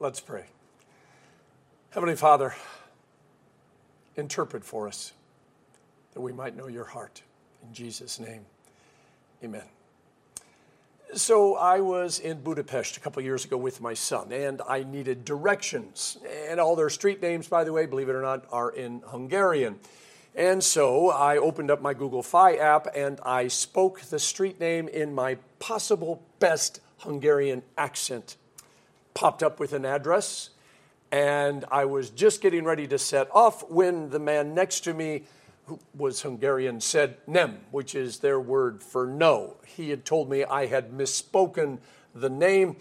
Let's pray. Heavenly Father, interpret for us that we might know your heart. In Jesus' name, amen. So, I was in Budapest a couple years ago with my son, and I needed directions. And all their street names, by the way, believe it or not, are in Hungarian. And so I opened up my Google Fi app and I spoke the street name in my possible best Hungarian accent popped up with an address, and I was just getting ready to set off when the man next to me, who was Hungarian, said nem, which is their word for no. He had told me I had misspoken the name,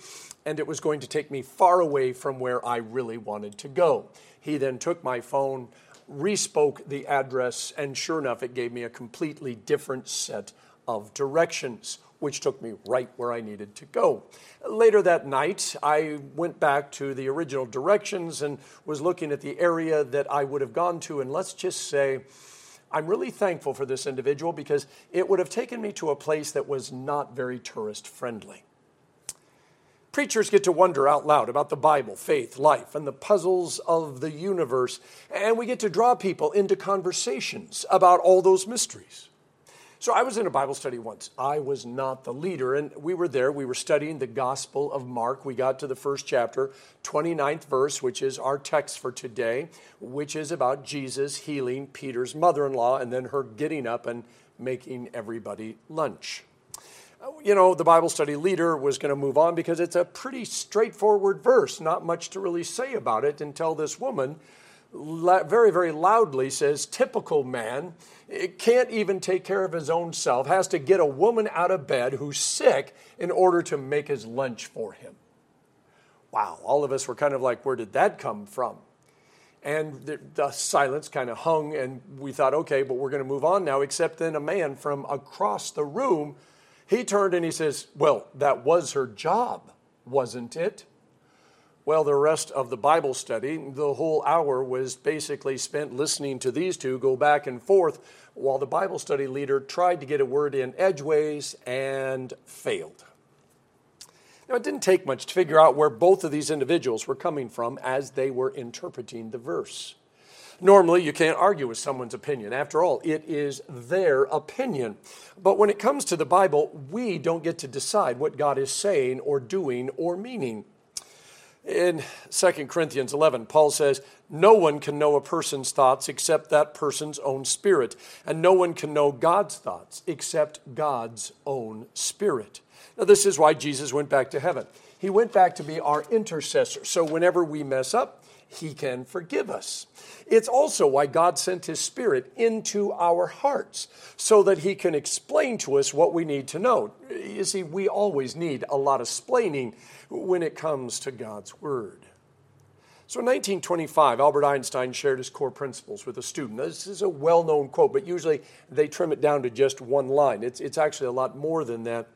and it was going to take me far away from where I really wanted to go. He then took my phone, respoke the address, and sure enough, it gave me a completely different set of directions which took me right where I needed to go. Later that night, I went back to the original directions and was looking at the area that I would have gone to. And let's just say, I'm really thankful for this individual because it would have taken me to a place that was not very tourist friendly. Preachers get to wonder out loud about the Bible, faith, life, and the puzzles of the universe, and we get to draw people into conversations about all those mysteries. So I was in a Bible study once. I was not the leader, and we were there. We were studying the Gospel of Mark. We got to the first chapter, 29th verse, which is our text for today, which is about Jesus healing Peter's mother in law and then her getting up and making everybody lunch. You know, the Bible study leader was going to move on because it's a pretty straightforward verse, not much to really say about it until this woman very, very loudly says, typical man eh, can't even take care of his own self, has to get a woman out of bed who's sick in order to make his lunch for him. Wow, all of us were kind of like, where did that come from? And the, the silence kind of hung, and we thought, okay, but we're going to move on now. Except then a man from across the room, he turned and he says, Well, that was her job, wasn't it? Well, the rest of the Bible study, the whole hour was basically spent listening to these two go back and forth while the Bible study leader tried to get a word in edgeways and failed. Now, it didn't take much to figure out where both of these individuals were coming from as they were interpreting the verse. Normally, you can't argue with someone's opinion. After all, it is their opinion. But when it comes to the Bible, we don't get to decide what God is saying or doing or meaning. In 2 Corinthians 11, Paul says, No one can know a person's thoughts except that person's own spirit, and no one can know God's thoughts except God's own spirit. Now, this is why Jesus went back to heaven. He went back to be our intercessor. So, whenever we mess up, he can forgive us. It's also why God sent His Spirit into our hearts so that He can explain to us what we need to know. You see, we always need a lot of splaining when it comes to God's Word. So in 1925, Albert Einstein shared his core principles with a student. This is a well known quote, but usually they trim it down to just one line. It's, it's actually a lot more than that.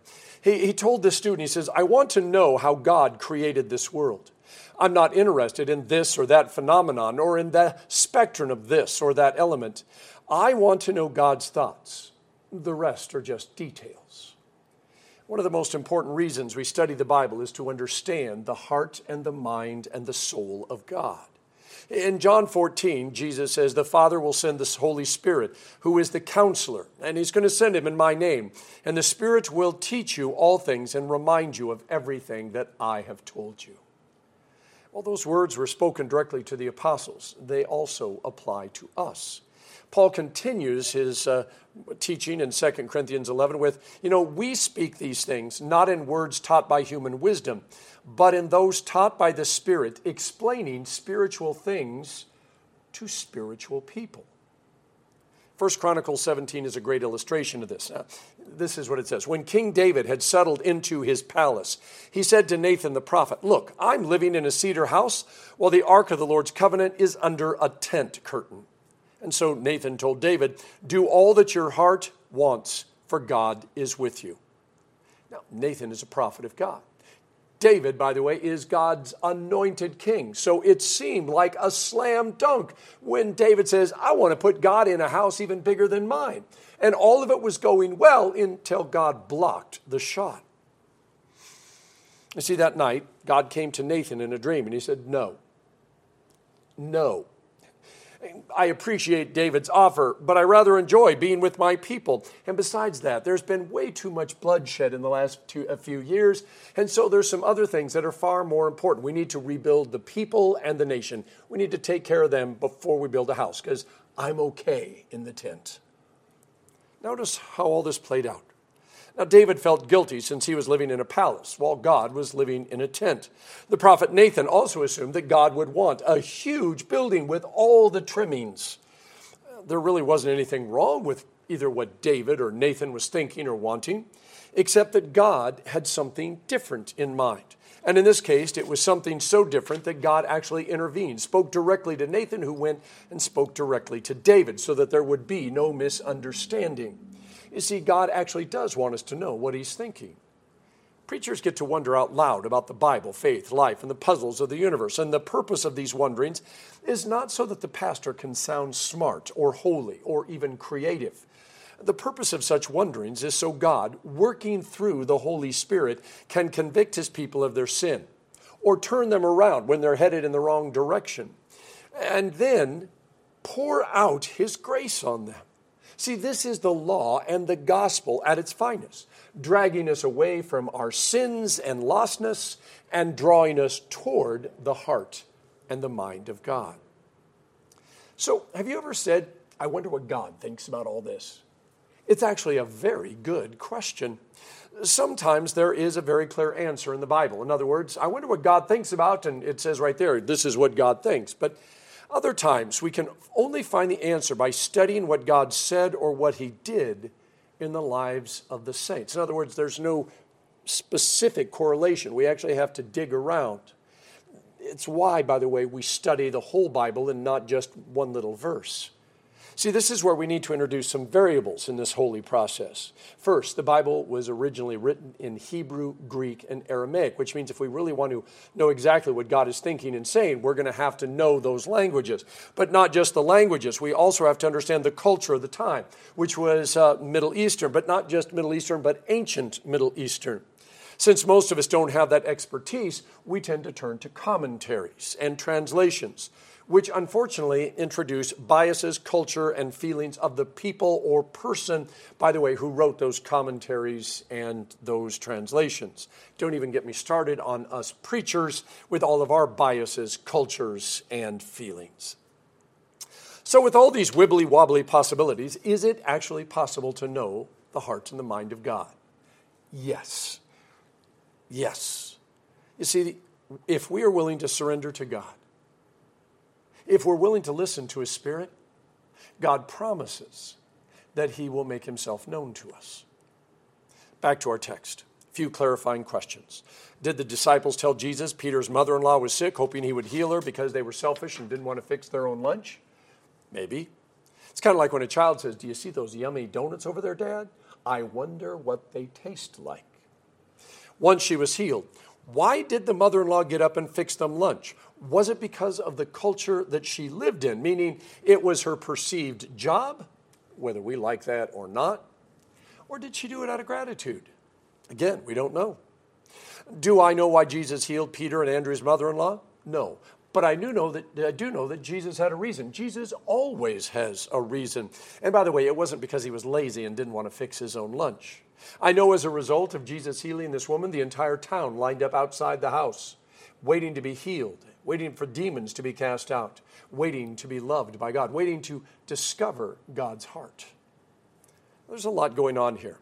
He, he told this student, he says, I want to know how God created this world. I'm not interested in this or that phenomenon or in the spectrum of this or that element. I want to know God's thoughts. The rest are just details. One of the most important reasons we study the Bible is to understand the heart and the mind and the soul of God. In John 14, Jesus says, The Father will send the Holy Spirit, who is the counselor, and He's going to send Him in my name. And the Spirit will teach you all things and remind you of everything that I have told you. Well, those words were spoken directly to the apostles. They also apply to us. Paul continues his uh, teaching in 2 Corinthians 11 with, you know, we speak these things not in words taught by human wisdom, but in those taught by the Spirit, explaining spiritual things to spiritual people. First Chronicles 17 is a great illustration of this. Uh, this is what it says. When King David had settled into his palace, he said to Nathan the prophet, Look, I'm living in a cedar house while the ark of the Lord's covenant is under a tent curtain. And so Nathan told David, Do all that your heart wants, for God is with you. Now, Nathan is a prophet of God. David, by the way, is God's anointed king. So it seemed like a slam dunk when David says, I want to put God in a house even bigger than mine. And all of it was going well until God blocked the shot. You see, that night, God came to Nathan in a dream and he said, No. No. I appreciate David's offer, but I rather enjoy being with my people. And besides that, there's been way too much bloodshed in the last two, a few years, and so there's some other things that are far more important. We need to rebuild the people and the nation. We need to take care of them before we build a house, because I'm okay in the tent. Notice how all this played out. Now, David felt guilty since he was living in a palace while God was living in a tent. The prophet Nathan also assumed that God would want a huge building with all the trimmings. There really wasn't anything wrong with either what David or Nathan was thinking or wanting, except that God had something different in mind. And in this case, it was something so different that God actually intervened, spoke directly to Nathan, who went and spoke directly to David, so that there would be no misunderstanding. You see, God actually does want us to know what He's thinking. Preachers get to wonder out loud about the Bible, faith, life, and the puzzles of the universe. And the purpose of these wonderings is not so that the pastor can sound smart or holy or even creative. The purpose of such wonderings is so God, working through the Holy Spirit, can convict his people of their sin or turn them around when they're headed in the wrong direction, and then pour out his grace on them. See, this is the law and the gospel at its finest, dragging us away from our sins and lostness and drawing us toward the heart and the mind of God. So, have you ever said, I wonder what God thinks about all this? It's actually a very good question. Sometimes there is a very clear answer in the Bible. In other words, I wonder what God thinks about, and it says right there, this is what God thinks. But other times, we can only find the answer by studying what God said or what He did in the lives of the saints. In other words, there's no specific correlation. We actually have to dig around. It's why, by the way, we study the whole Bible and not just one little verse. See, this is where we need to introduce some variables in this holy process. First, the Bible was originally written in Hebrew, Greek, and Aramaic, which means if we really want to know exactly what God is thinking and saying, we're going to have to know those languages. But not just the languages, we also have to understand the culture of the time, which was uh, Middle Eastern, but not just Middle Eastern, but ancient Middle Eastern. Since most of us don't have that expertise, we tend to turn to commentaries and translations which unfortunately introduce biases, culture, and feelings of the people or person, by the way, who wrote those commentaries and those translations. Don't even get me started on us preachers with all of our biases, cultures, and feelings. So, with all these wibbly wobbly possibilities, is it actually possible to know the heart and the mind of God? Yes. Yes. You see, if we are willing to surrender to God, if we're willing to listen to His Spirit, God promises that He will make Himself known to us. Back to our text. A few clarifying questions. Did the disciples tell Jesus Peter's mother in law was sick, hoping he would heal her because they were selfish and didn't want to fix their own lunch? Maybe. It's kind of like when a child says, Do you see those yummy donuts over there, Dad? I wonder what they taste like. Once she was healed, why did the mother in law get up and fix them lunch? Was it because of the culture that she lived in, meaning it was her perceived job, whether we like that or not? Or did she do it out of gratitude? Again, we don't know. Do I know why Jesus healed Peter and Andrew's mother in law? No. But I do know that I do know that Jesus had a reason. Jesus always has a reason. And by the way, it wasn't because he was lazy and didn't want to fix his own lunch. I know as a result of Jesus healing this woman, the entire town lined up outside the house, waiting to be healed, waiting for demons to be cast out, waiting to be loved by God, waiting to discover God's heart. There's a lot going on here.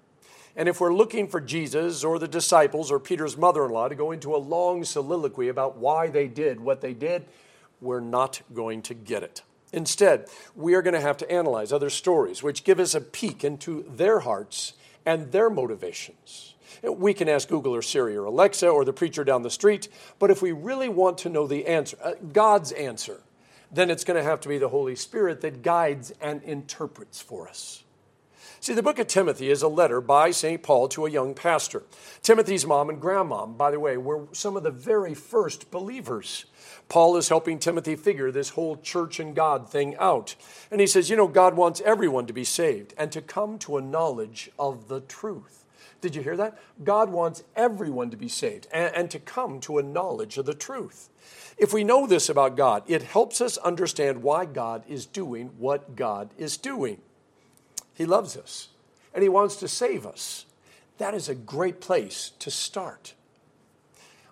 And if we're looking for Jesus or the disciples or Peter's mother in law to go into a long soliloquy about why they did what they did, we're not going to get it. Instead, we are going to have to analyze other stories which give us a peek into their hearts and their motivations. We can ask Google or Siri or Alexa or the preacher down the street, but if we really want to know the answer, uh, God's answer, then it's going to have to be the Holy Spirit that guides and interprets for us. See, the book of Timothy is a letter by St. Paul to a young pastor. Timothy's mom and grandma, by the way, were some of the very first believers. Paul is helping Timothy figure this whole church and God thing out. And he says, You know, God wants everyone to be saved and to come to a knowledge of the truth. Did you hear that? God wants everyone to be saved and, and to come to a knowledge of the truth. If we know this about God, it helps us understand why God is doing what God is doing. He loves us and He wants to save us. That is a great place to start.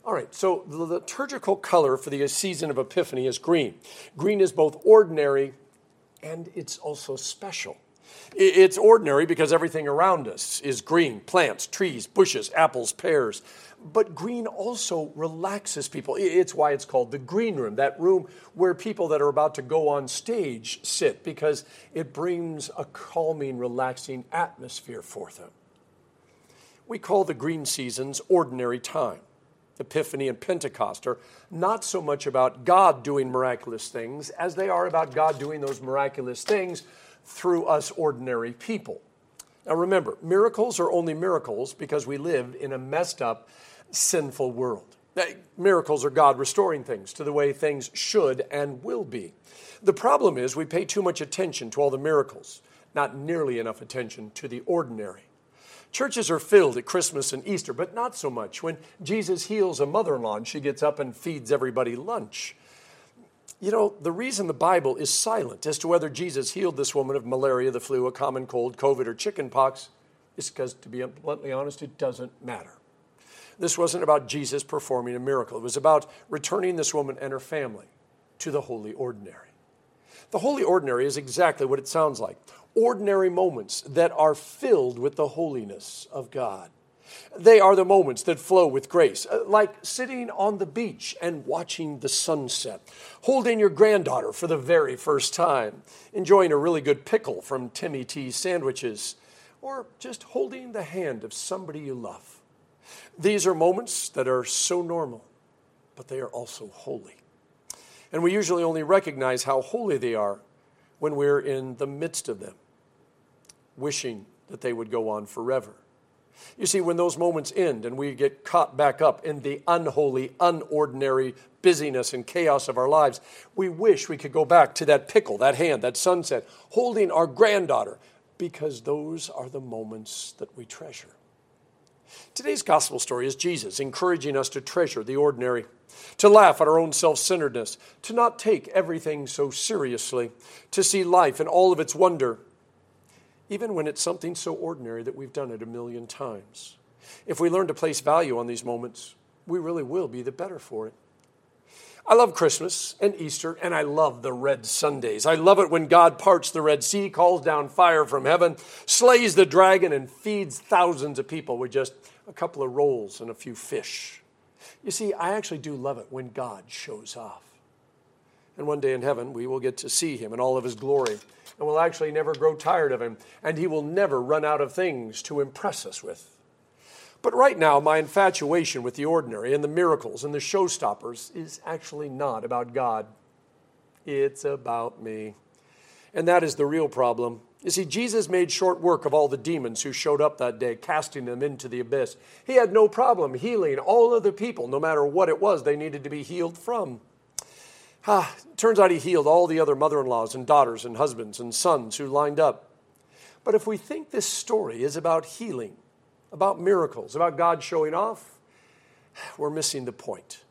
All right, so the liturgical color for the season of Epiphany is green. Green is both ordinary and it's also special. It's ordinary because everything around us is green plants, trees, bushes, apples, pears. But green also relaxes people. It's why it's called the green room, that room where people that are about to go on stage sit, because it brings a calming, relaxing atmosphere for them. We call the green seasons ordinary time. Epiphany and Pentecost are not so much about God doing miraculous things as they are about God doing those miraculous things through us ordinary people. Now remember, miracles are only miracles because we live in a messed up, sinful world. Miracles are God restoring things to the way things should and will be. The problem is we pay too much attention to all the miracles, not nearly enough attention to the ordinary. Churches are filled at Christmas and Easter, but not so much when Jesus heals a mother in law and she gets up and feeds everybody lunch. You know, the reason the Bible is silent as to whether Jesus healed this woman of malaria, the flu, a common cold, COVID, or chickenpox is because, to be bluntly honest, it doesn't matter. This wasn't about Jesus performing a miracle, it was about returning this woman and her family to the holy ordinary. The holy ordinary is exactly what it sounds like ordinary moments that are filled with the holiness of God. They are the moments that flow with grace, uh, like sitting on the beach and watching the sunset, holding your granddaughter for the very first time, enjoying a really good pickle from Timmy T sandwiches, or just holding the hand of somebody you love. These are moments that are so normal, but they are also holy. And we usually only recognize how holy they are when we're in the midst of them wishing that they would go on forever. You see, when those moments end and we get caught back up in the unholy, unordinary busyness and chaos of our lives, we wish we could go back to that pickle, that hand, that sunset, holding our granddaughter, because those are the moments that we treasure. Today's gospel story is Jesus encouraging us to treasure the ordinary, to laugh at our own self centeredness, to not take everything so seriously, to see life in all of its wonder even when it's something so ordinary that we've done it a million times. If we learn to place value on these moments, we really will be the better for it. I love Christmas and Easter, and I love the red Sundays. I love it when God parts the Red Sea, calls down fire from heaven, slays the dragon, and feeds thousands of people with just a couple of rolls and a few fish. You see, I actually do love it when God shows off. And one day in heaven, we will get to see him in all of his glory. And we'll actually never grow tired of him. And he will never run out of things to impress us with. But right now, my infatuation with the ordinary and the miracles and the showstoppers is actually not about God. It's about me. And that is the real problem. You see, Jesus made short work of all the demons who showed up that day, casting them into the abyss. He had no problem healing all of the people, no matter what it was they needed to be healed from. Ah, turns out he healed all the other mother in laws and daughters and husbands and sons who lined up. But if we think this story is about healing, about miracles, about God showing off, we're missing the point.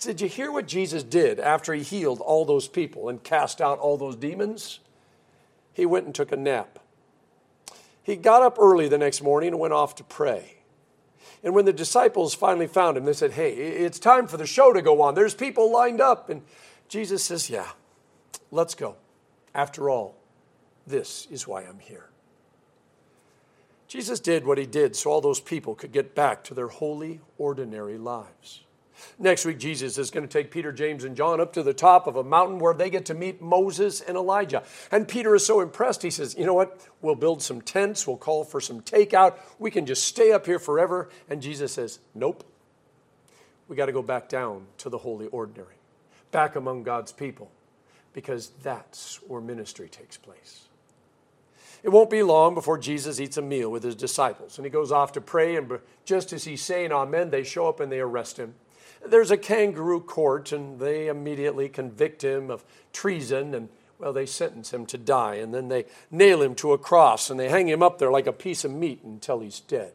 Did you hear what Jesus did after he healed all those people and cast out all those demons? He went and took a nap. He got up early the next morning and went off to pray. And when the disciples finally found him, they said, Hey, it's time for the show to go on. There's people lined up. And Jesus says, Yeah, let's go. After all, this is why I'm here. Jesus did what he did so all those people could get back to their holy, ordinary lives. Next week, Jesus is going to take Peter, James, and John up to the top of a mountain where they get to meet Moses and Elijah. And Peter is so impressed, he says, You know what? We'll build some tents, we'll call for some takeout, we can just stay up here forever. And Jesus says, Nope. We got to go back down to the holy, ordinary back among God's people because that's where ministry takes place. It won't be long before Jesus eats a meal with his disciples and he goes off to pray. And just as he's saying amen, they show up and they arrest him. There's a kangaroo court and they immediately convict him of treason and well, they sentence him to die and then they nail him to a cross and they hang him up there like a piece of meat until he's dead.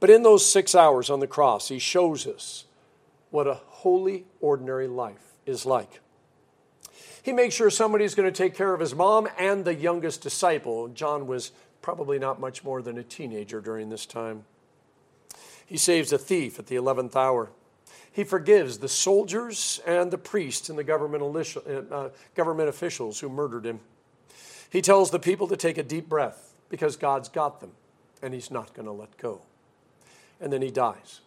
But in those six hours on the cross, he shows us what a holy, ordinary life is like. He makes sure somebody's going to take care of his mom and the youngest disciple. John was probably not much more than a teenager during this time. He saves a thief at the 11th hour. He forgives the soldiers and the priests and the government, uh, government officials who murdered him. He tells the people to take a deep breath because God's got them and He's not going to let go. And then He dies,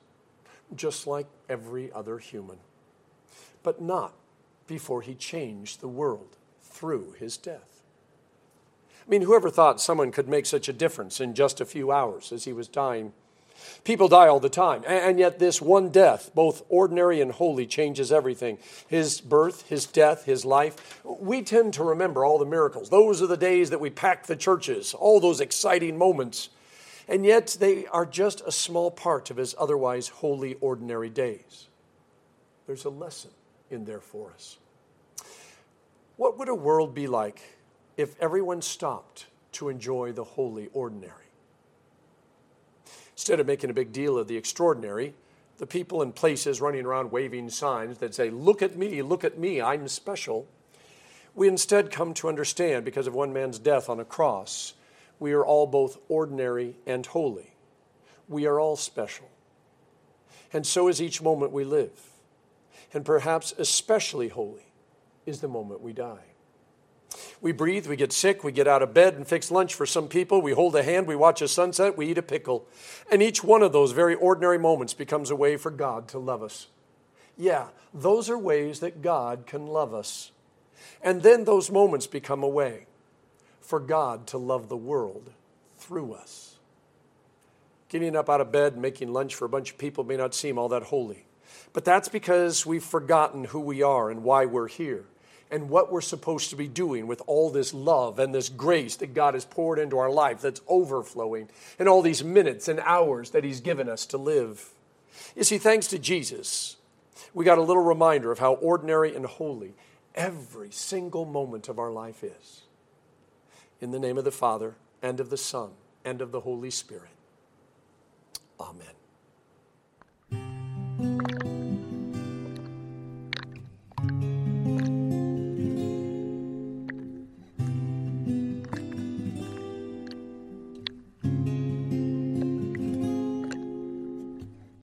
just like every other human, but not before He changed the world through His death. I mean, whoever thought someone could make such a difference in just a few hours as he was dying People die all the time. And yet, this one death, both ordinary and holy, changes everything his birth, his death, his life. We tend to remember all the miracles. Those are the days that we packed the churches, all those exciting moments. And yet, they are just a small part of his otherwise holy, ordinary days. There's a lesson in there for us. What would a world be like if everyone stopped to enjoy the holy, ordinary? Instead of making a big deal of the extraordinary, the people in places running around waving signs that say, Look at me, look at me, I'm special, we instead come to understand because of one man's death on a cross, we are all both ordinary and holy. We are all special. And so is each moment we live. And perhaps especially holy is the moment we die. We breathe, we get sick, we get out of bed and fix lunch for some people, we hold a hand, we watch a sunset, we eat a pickle. And each one of those very ordinary moments becomes a way for God to love us. Yeah, those are ways that God can love us. And then those moments become a way for God to love the world through us. Getting up out of bed and making lunch for a bunch of people may not seem all that holy, but that's because we've forgotten who we are and why we're here and what we're supposed to be doing with all this love and this grace that God has poured into our life that's overflowing, and all these minutes and hours that He's given us to live. You see, thanks to Jesus, we got a little reminder of how ordinary and holy every single moment of our life is. In the name of the Father, and of the Son, and of the Holy Spirit. Amen.